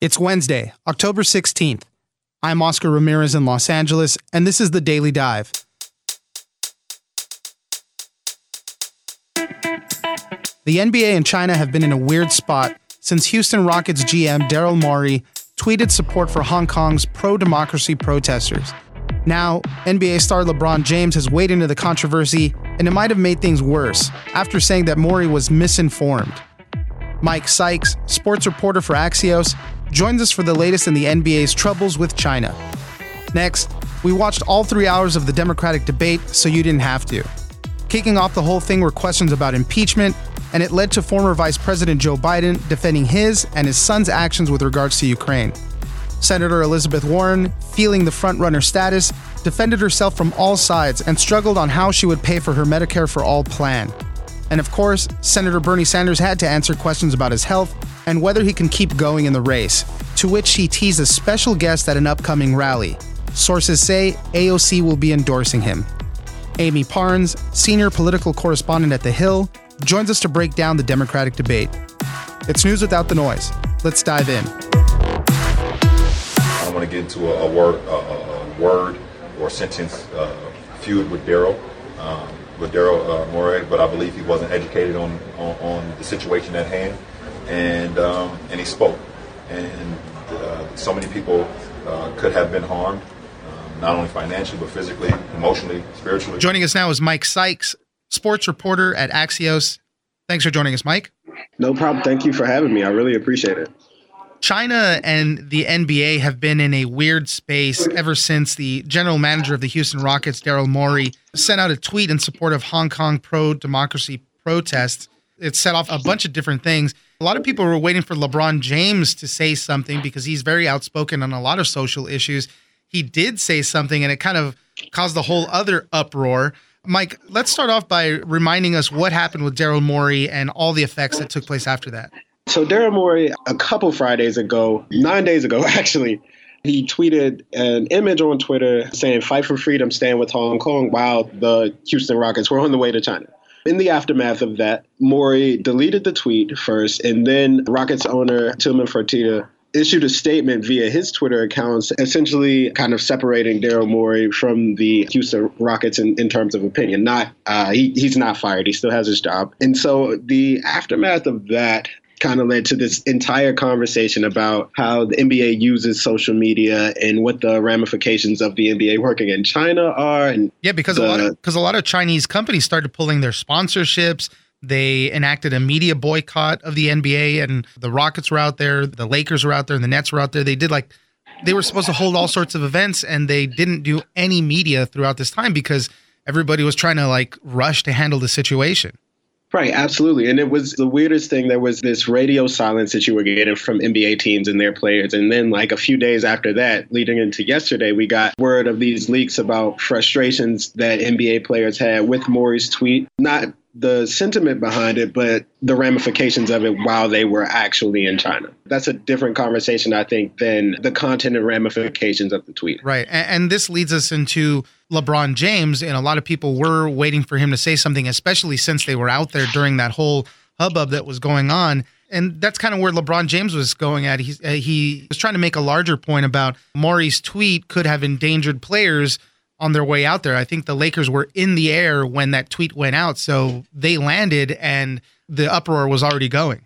It's Wednesday, October 16th. I'm Oscar Ramirez in Los Angeles, and this is the Daily Dive. The NBA and China have been in a weird spot since Houston Rockets GM Daryl Morey tweeted support for Hong Kong's pro democracy protesters. Now, NBA star LeBron James has weighed into the controversy, and it might have made things worse after saying that Morey was misinformed. Mike Sykes, sports reporter for Axios, joins us for the latest in the NBA's troubles with China. Next, we watched all three hours of the Democratic debate so you didn't have to. Kicking off the whole thing were questions about impeachment, and it led to former Vice President Joe Biden defending his and his son's actions with regards to Ukraine. Senator Elizabeth Warren, feeling the frontrunner status, defended herself from all sides and struggled on how she would pay for her Medicare for All plan. And of course, Senator Bernie Sanders had to answer questions about his health and whether he can keep going in the race, to which he teased a special guest at an upcoming rally. Sources say AOC will be endorsing him. Amie Parnes, senior political correspondent at The Hill, joins us to break down the Democratic debate. It's news without the noise. Let's dive in. I want to get into a, a word, a, a, word or sentence uh, feud with Daryl, um, with Daryl uh, Morey, but I believe he wasn't educated on, on, on the situation at hand, and um, and he spoke, and uh, so many people uh, could have been harmed, um, not only financially but physically, emotionally, spiritually. Joining us now is Mike Sykes, sports reporter at Axios. Thanks for joining us, Mike. No problem. Thank you for having me. I really appreciate it. China and the NBA have been in a weird space ever since the general manager of the Houston Rockets, Daryl Morey, sent out a tweet in support of Hong Kong pro democracy protests. It set off a bunch of different things. A lot of people were waiting for LeBron James to say something because he's very outspoken on a lot of social issues. He did say something and it kind of caused a whole other uproar. Mike, let's start off by reminding us what happened with Daryl Morey and all the effects that took place after that. So Daryl Morey, a couple Fridays ago, nine days ago actually, he tweeted an image on Twitter saying "Fight for freedom, stand with Hong Kong," while the Houston Rockets were on the way to China. In the aftermath of that, Morey deleted the tweet first, and then Rockets owner Tillman Fertitta issued a statement via his Twitter accounts, essentially kind of separating Daryl Morey from the Houston Rockets in, in terms of opinion. Not uh, he, he's not fired; he still has his job. And so the aftermath of that kind of led to this entire conversation about how the NBA uses social media and what the ramifications of the NBA working in China are. And yeah, because the, a lot of because a lot of Chinese companies started pulling their sponsorships. They enacted a media boycott of the NBA, and the Rockets were out there, the Lakers were out there, and the Nets were out there. They did like they were supposed to hold all sorts of events, and they didn't do any media throughout this time because everybody was trying to like rush to handle the situation. Right, absolutely. And it was the weirdest thing. There was this radio silence that you were getting from NBA teams and their players. And then, like a few days after that, leading into yesterday, we got word of these leaks about frustrations that NBA players had with Morey's tweet. Not the sentiment behind it, but the ramifications of it while they were actually in China. That's a different conversation, I think, than the content and ramifications of the tweet. Right. And, this leads us into LeBron James. And a lot of people were waiting for him to say something, especially since they were out there during that whole hubbub that was going on. And that's kind of where LeBron James was going at. He, he was trying to make a larger point about Morey's tweet could have endangered players on their way out there. I think the Lakers were in the air when that tweet went out, so they landed and the uproar was already going.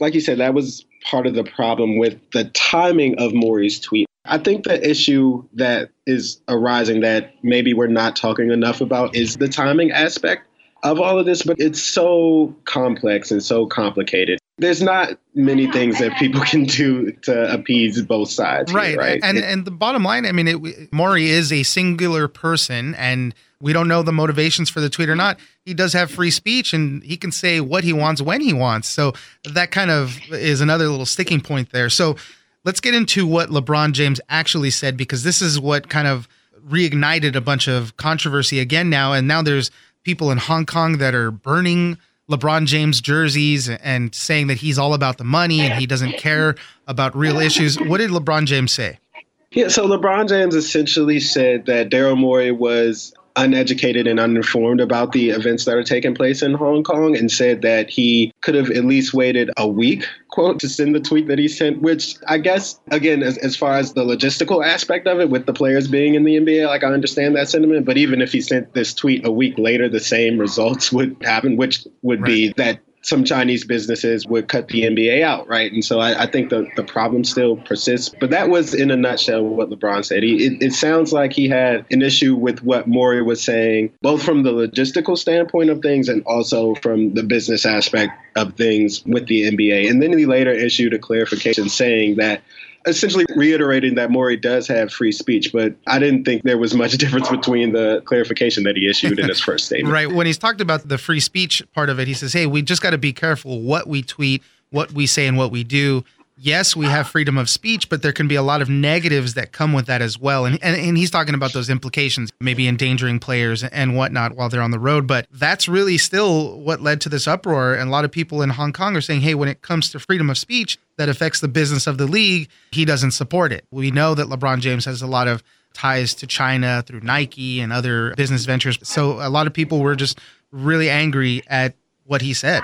Like you said, that was part of the problem with the timing of Morey's tweet. I think the issue that is arising that maybe we're not talking enough about is the timing aspect of all of this, but it's so complex and so complicated there's not many things that people can do to appease both sides. Right. Here, right. And, and the bottom line, I mean, it, Morey is a singular person and we don't know the motivations for the tweet or not. He does have free speech and he can say what he wants when he wants. So that kind of is another little sticking point there. So let's get into what LeBron James actually said because this is what kind of reignited a bunch of controversy again now. And now there's people in Hong Kong that are burning LeBron James jerseys and saying that he's all about the money and he doesn't care about real issues. What did LeBron James say? Yeah, so LeBron James essentially said that Daryl Morey was uneducated and uninformed about the events that are taking place in Hong Kong and said that he could have at least waited a week, quote, to send the tweet that he sent, which I guess, again, as, as far as the logistical aspect of it, with the players being in the NBA, like I understand that sentiment. But even if he sent this tweet a week later, the same results would happen, which would right. be that some Chinese businesses would cut the NBA out, right? And so I, I, think the, the problem still persists. But that was in a nutshell what LeBron said. He, it, it sounds like he had an issue with what Morey was saying, both from the logistical standpoint of things and also from the business aspect of things with the NBA. And then he later issued a clarification saying that essentially reiterating that Morey does have free speech, but I didn't think there was much difference between the clarification that he issued in his first statement. right. When he's talked about the free speech part of it, he says, hey, we just got to be careful what we tweet, what we say, and what we do yes, we have freedom of speech, but there can be a lot of negatives that come with that as well. And, and, and he's talking about those implications, maybe endangering players and whatnot while they're on the road. But that's really still what led to this uproar. And a lot of people in Hong Kong are saying, hey, when it comes to freedom of speech that affects the business of the league, he doesn't support it. We know that LeBron James has a lot of ties to China through Nike and other business ventures. So a lot of people were just really angry at what he said.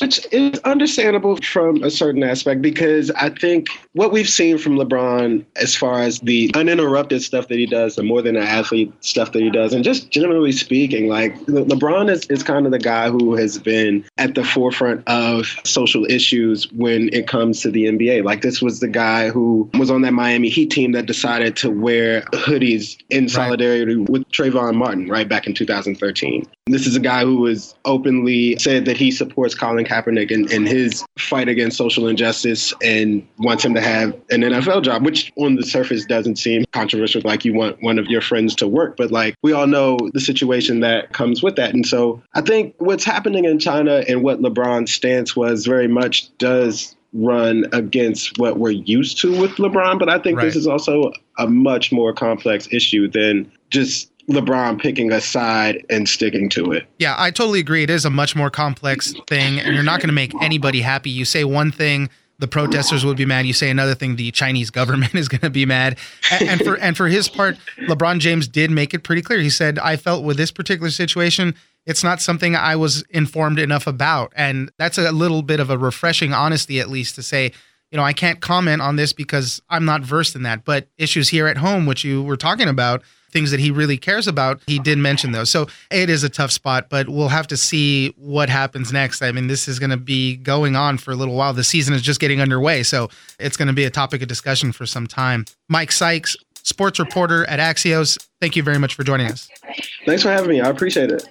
Which is understandable from a certain aspect because I think what we've seen from LeBron as far as the uninterrupted stuff that he does, the more than an athlete stuff that he does, and just generally speaking, like LeBron is, is kind of the guy who has been at the forefront of social issues when it comes to the NBA. Like this was the guy who was on that Miami Heat team that decided to wear hoodies in solidarity right. with Trayvon Martin right back in 2013. This is a guy who has openly said that he supports Colin Kaepernick and, in his fight against social injustice and wants him to have an NFL job, which on the surface doesn't seem controversial, like you want one of your friends to work. But like we all know the situation that comes with that. And so I think what's happening in China and what LeBron's stance was very much does run against what we're used to with LeBron. But I think right. this is also a much more complex issue than just LeBron picking a side and sticking to it. Yeah, I totally agree. It is a much more complex thing, and you're not going to make anybody happy. You say one thing, the protesters would be mad. You say another thing, the Chinese government is going to be mad. And, and for and for his part, LeBron James did make it pretty clear. He said, "I felt with this particular situation." It's not something I was informed enough about. And that's a little bit of a refreshing honesty, at least, to say, you know, I can't comment on this because I'm not versed in that. But issues here at home, which you were talking about, things that he really cares about, he did mention those. So it is a tough spot, but we'll have to see what happens next. I mean, this is going to be going on for a little while. The season is just getting underway, so it's going to be a topic of discussion for some time. Mike Sykes, sports reporter at Axios, thank you very much for joining us. Thanks for having me. I appreciate it.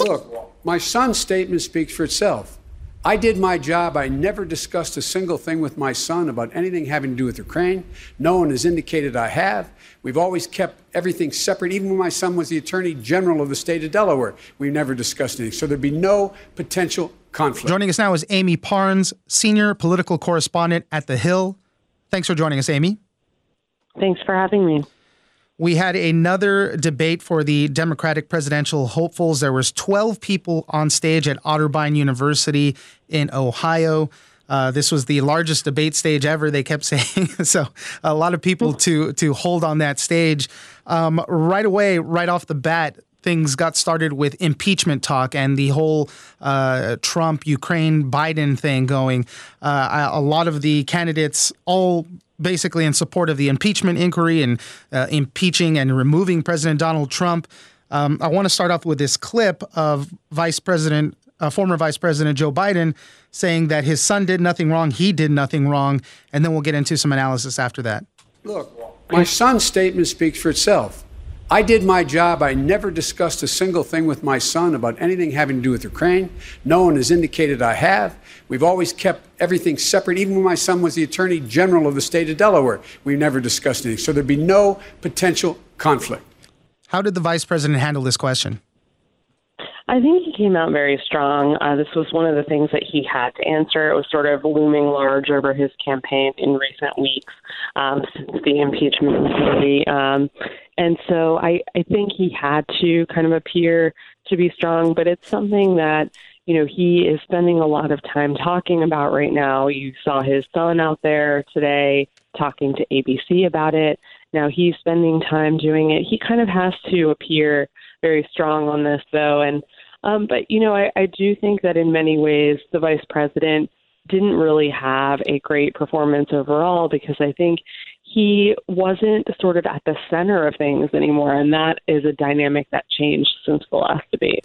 Look, my son's statement speaks for itself. I did my job. I never discussed a single thing with my son about anything having to do with Ukraine. No one has indicated I have. We've always kept everything separate. Even when my son was the Attorney General of the state of Delaware, we never discussed anything. So there'd be no potential conflict. Joining us now is Amie Parnes, Senior Political Correspondent at The Hill. Thanks for joining us, Amie. Thanks for having me we had another debate for the Democratic presidential hopefuls. There was 12 people on stage at Otterbein University in Ohio. Uh, this was the largest debate stage ever. They kept saying so. A lot of people to to hold on that stage. Um, right away, right off the bat, things got started with impeachment talk and the whole uh, Trump, Ukraine, Biden thing going. Uh, a lot of the candidates all basically in support of the impeachment inquiry and uh, impeaching and removing President Donald Trump. Um, I want to start off with this clip of Vice President, uh, former Vice President Joe Biden, saying that his son did nothing wrong, he did nothing wrong, and then we'll get into some analysis after that. Look, my son's statement speaks for itself. I did my job. I never discussed a single thing with my son about anything having to do with Ukraine. No one has indicated I have. We've always kept everything separate. Even when my son was the Attorney General of the state of Delaware, we never discussed anything. So there'd be no potential conflict. How did the vice president handle this question? I think he came out very strong. Uh, this was one of the things that he had to answer. It was sort of looming large over his campaign in recent weeks um, since the impeachment inquiry. Um, and so I, I think he had to kind of appear to be strong, but it's something that you know, he is spending a lot of time talking about right now. You saw his son out there today talking to ABC about it. Now he's spending time doing it. He kind of has to appear very strong on this, though. And um, but you know, I, I do think that in many ways the vice president didn't really have a great performance overall because I think he wasn't sort of at the center of things anymore, and that is a dynamic that changed since the last debate.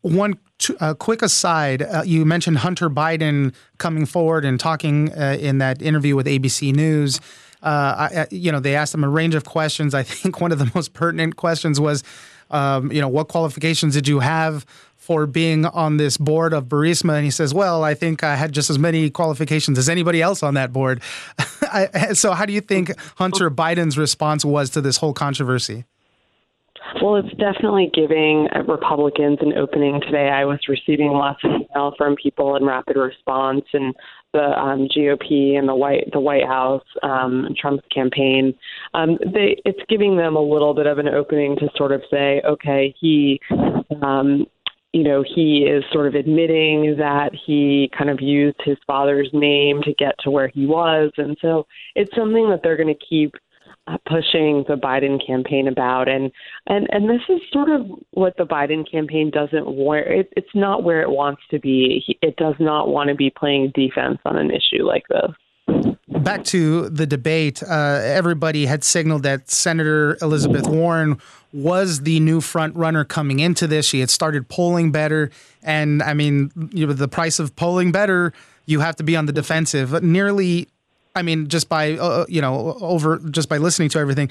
One uh, quick aside: uh, you mentioned Hunter Biden coming forward and talking uh, in that interview with ABC News. Uh, I, you know, they asked him a range of questions. I think one of the most pertinent questions was, um, you know, what qualifications did you have for being on this board of Burisma? And he says, well, I think I had just as many qualifications as anybody else on that board. so, how do you think Hunter Biden's response was to this whole controversy? Well, it's definitely giving Republicans an opening today. I was receiving lots of email from people in rapid response and the um, GOP and the White the White House, um, Trump's campaign. Um, they, it's giving them a little bit of an opening to sort of say, okay, he. Um, you know, he is sort of admitting that he kind of used his father's name to get to where he was. And so it's something that they're going to keep pushing the Biden campaign about, and and and this is sort of what the Biden campaign doesn't want. It, it's not where it wants to be. It does not want to be playing defense on an issue like this. Back to the debate, uh, everybody had signaled that Senator Elizabeth Warren was the new front runner coming into this. She had started polling better, and I mean, you know, the price of polling better, you have to be on the defensive. Nearly I mean, just by uh, uh, you know over just by listening to everything,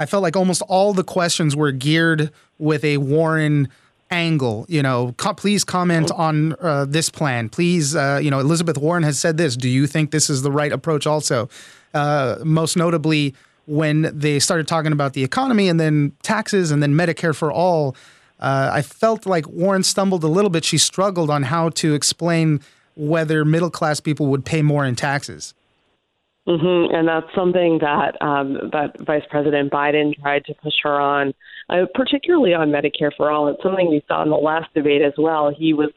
I felt like almost all the questions were geared with a Warren angle. You know, co- please comment on uh, this plan. Please, uh, you know, Elizabeth Warren has said this. Do you think this is the right approach? Also, uh, most notably when they started talking about the economy and then taxes and then Medicare for all. Uh, I felt like Warren stumbled a little bit. She struggled on how to explain whether middle class people would pay more in taxes. Mm-hmm. And that's something that um, that Vice President Biden tried to push her on, uh, particularly on Medicare for all. It's something we saw in the last debate as well. He was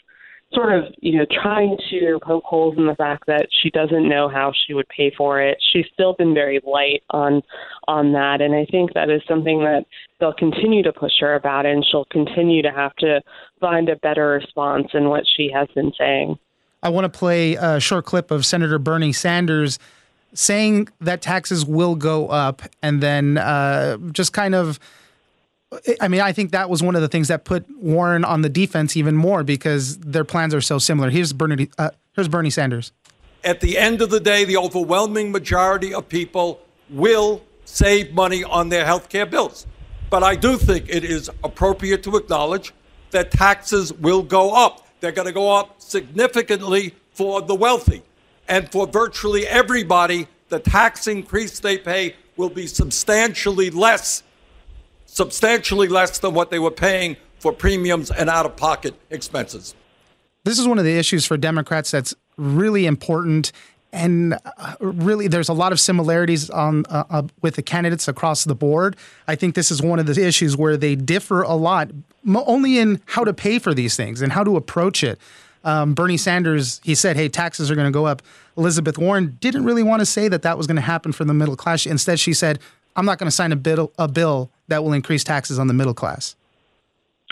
sort of, you know, trying to poke holes in the fact that she doesn't know how she would pay for it. She's still been very light on on that, and I think that is something that they'll continue to push her about, and she'll continue to have to find a better response in what she has been saying. I want to play a short clip of Senator Bernie Sanders saying that taxes will go up and then uh, just kind of I mean, I think that was one of the things that put Warren on the defense even more because their plans are so similar. Here's Bernie. Uh, here's Bernie Sanders. At the end of the day, the overwhelming majority of people will save money on their health care bills. But I do think it is appropriate to acknowledge that taxes will go up. They're going to go up significantly for the wealthy. And for virtually everybody, the tax increase they pay will be substantially less, substantially less than what they were paying for premiums and out of pocket expenses. This is one of the issues for Democrats that's really important. And uh, really, there's a lot of similarities on uh, uh, with the candidates across the board. I think this is one of the issues where they differ a lot, only in how to pay for these things and how to approach it. Um, Bernie Sanders, he said, hey, taxes are going to go up. Elizabeth Warren didn't really want to say that that was going to happen for the middle class. Instead, she said, I'm not going to sign a bill, a bill that will increase taxes on the middle class.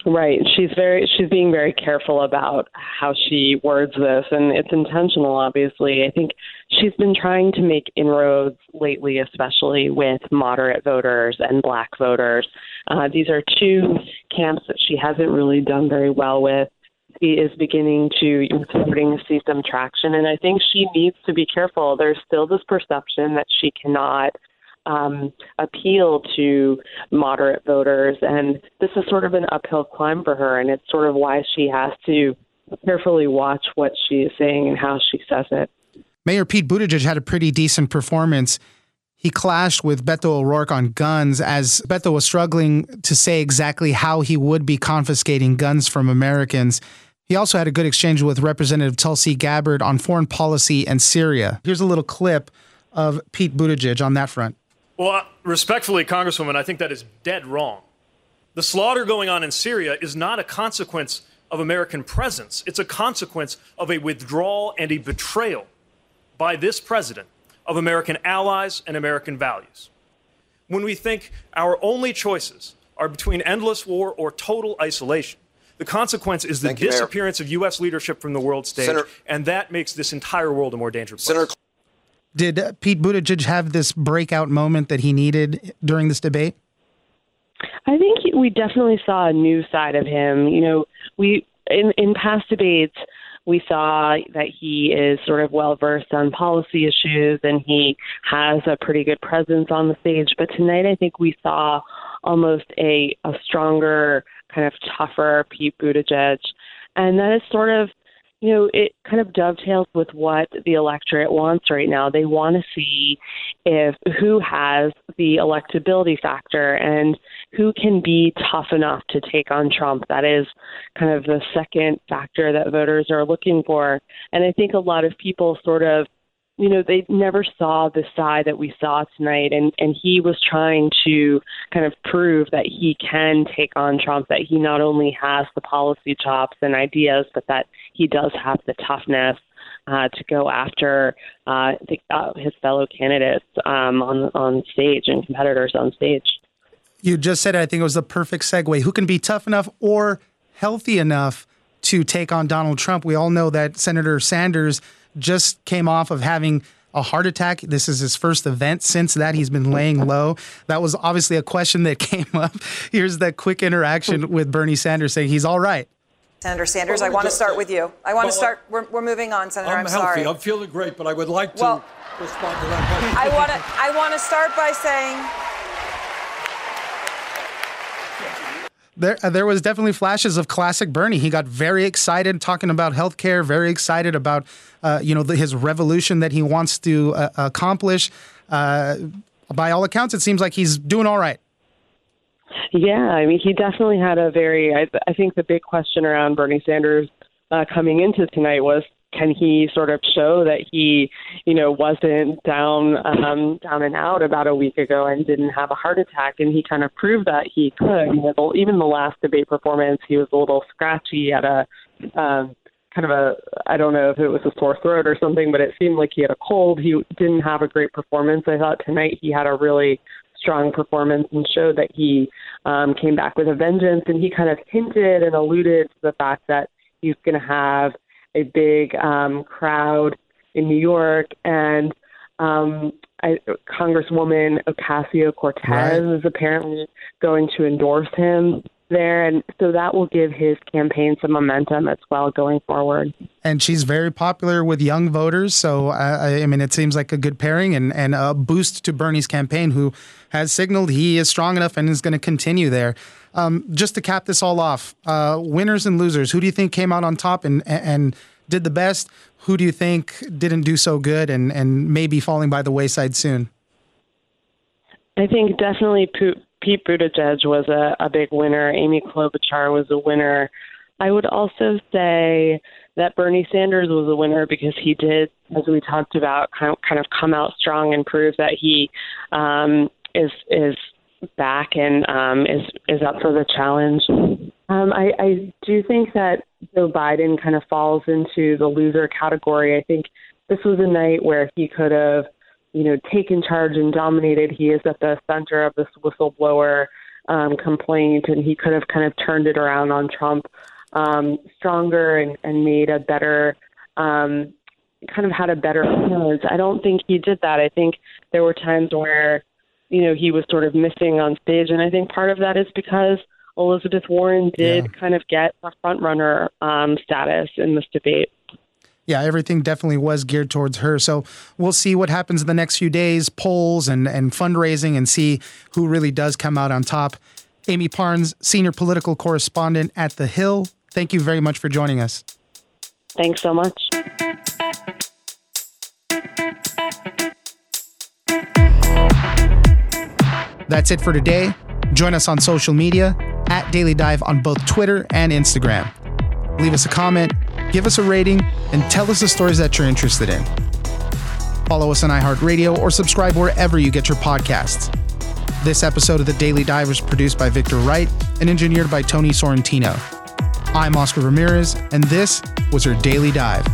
Right. She's very she's being very careful about how she words this and it's intentional obviously. I think she's been trying to make inroads lately especially with moderate voters and black voters. Uh, these are two camps that she hasn't really done very well with is beginning to starting to see some traction, and I think she needs to be careful. There's still this perception that she cannot um, appeal to moderate voters, and this is sort of an uphill climb for her, and it's sort of why she has to carefully watch what she is saying and how she says it. Mayor Pete Buttigieg had a pretty decent performance he clashed with Beto O'Rourke on guns as Beto was struggling to say exactly how he would be confiscating guns from Americans. He also had a good exchange with Representative Tulsi Gabbard on foreign policy and Syria. Here's a little clip of Pete Buttigieg on that front. Well, respectfully, Congresswoman, I think that is dead wrong. The slaughter going on in Syria is not a consequence of American presence. It's a consequence of a withdrawal and a betrayal by this president of American allies and American values. When we think our only choices are between endless war or total isolation, the consequence is the Thank you, Mayor. disappearance of U.S. leadership from the world stage, Senator- and that makes this entire world a more dangerous place. Senator Did uh, Pete Buttigieg have this breakout moment that he needed during this debate? I think he- we definitely saw a new side of him. You know, we in in past debates we saw that he is sort of well versed on policy issues and he has a pretty good presence on the stage. But tonight, I think we saw almost a a stronger, kind of tougher Pete Buttigieg, and that is sort of you know, it kind of dovetails with what the electorate wants right now. They want to see if who has the electability factor and who can be tough enough to take on Trump. That is kind of the second factor that voters are looking for. And I think a lot of people sort of you know, they never saw the side that we saw tonight, and and he was trying to kind of prove that he can take on Trump, that he not only has the policy chops and ideas, but that he does have the toughness uh, to go after uh, the, uh, his fellow candidates um, on on stage and competitors on stage. You just said it. I think it was the perfect segue. Who can be tough enough or healthy enough to take on Donald Trump? We all know that Senator Sanders just came off of having a heart attack. This is his first event. Since that, he's been laying low. That was obviously a question that came up. Here's that quick interaction with Bernie Sanders saying he's all right. Senator Sanders, I want to start with you. I want Well, to start. We're, we're moving on, Senator. I'm, I'm, healthy. sorry. I'm feeling great, but I would like to Well- respond to that question. I want to. I want to start by saying There, uh, there was definitely flashes of classic Bernie. He got very excited talking about healthcare, very excited about, uh, you know, the, his revolution that he wants to uh, accomplish. Uh, by all accounts, it seems like he's doing all right. Yeah, I mean, he definitely had a very. I, I think the big question around Bernie Sanders uh, coming into tonight was, can he sort of show that he, you know, wasn't down, um, down and out about a week ago and didn't have a heart attack? And he kind of proved that he could. You know, even the last debate performance, he was a little scratchy at a. Um, kind of a I don't know if it was a sore throat or something, but it seemed like he had a cold. He didn't have a great performance. I thought tonight he had a really strong performance and showed that he um, came back with a vengeance. And he kind of hinted and alluded to the fact that he's going to have a big um, crowd in New York and. Um, I, Congresswoman Ocasio Cortez Right. is apparently going to endorse him there, and so that will give his campaign some momentum as well going forward. And she's very popular with young voters. So, I I mean, it seems like a good pairing and, and a boost to Bernie's campaign, who has signaled he is strong enough and is going to continue there. Um, just to cap this all off, uh, winners and losers, who do you think came out on top and, and did the best? Who do you think didn't do so good and, and may be falling by the wayside soon? I think definitely Pete Buttigieg was a, a big winner. Amy Klobuchar was a winner. I would also say that Bernie Sanders was a winner because he did, as we talked about, kind of, kind of come out strong and prove that he um, is is back and um, is is up for the challenge. Um, I, I do think that Joe Biden kind of falls into the loser category. I think this was a night where he could have, you know, taken charge and dominated. He is at the center of this whistleblower um, complaint, and he could have kind of turned it around on Trump um, stronger and, and made a better, um, kind of had a better appearance. I don't think he did that. I think there were times where, you know, he was sort of missing on stage, and I think part of that is because Elizabeth Warren did Yeah. kind of get a front runner um, status in this debate. Yeah, everything definitely was geared towards her. So we'll see what happens in the next few days, polls and, and fundraising, and see who really does come out on top. Amie Parnes, senior political correspondent at The Hill, thank you very much for joining us. Thanks so much. That's it for today. Join us on social media at Daily Dive on both Twitter and Instagram. Leave us a comment, give us a rating, and tell us the stories that you're interested in. Follow us on iHeartRadio or subscribe wherever you get your podcasts. This episode of The Daily Dive was produced by Victor Wright and engineered by Tony Sorrentino. I'm Oscar Ramirez, and this was your Daily Dive.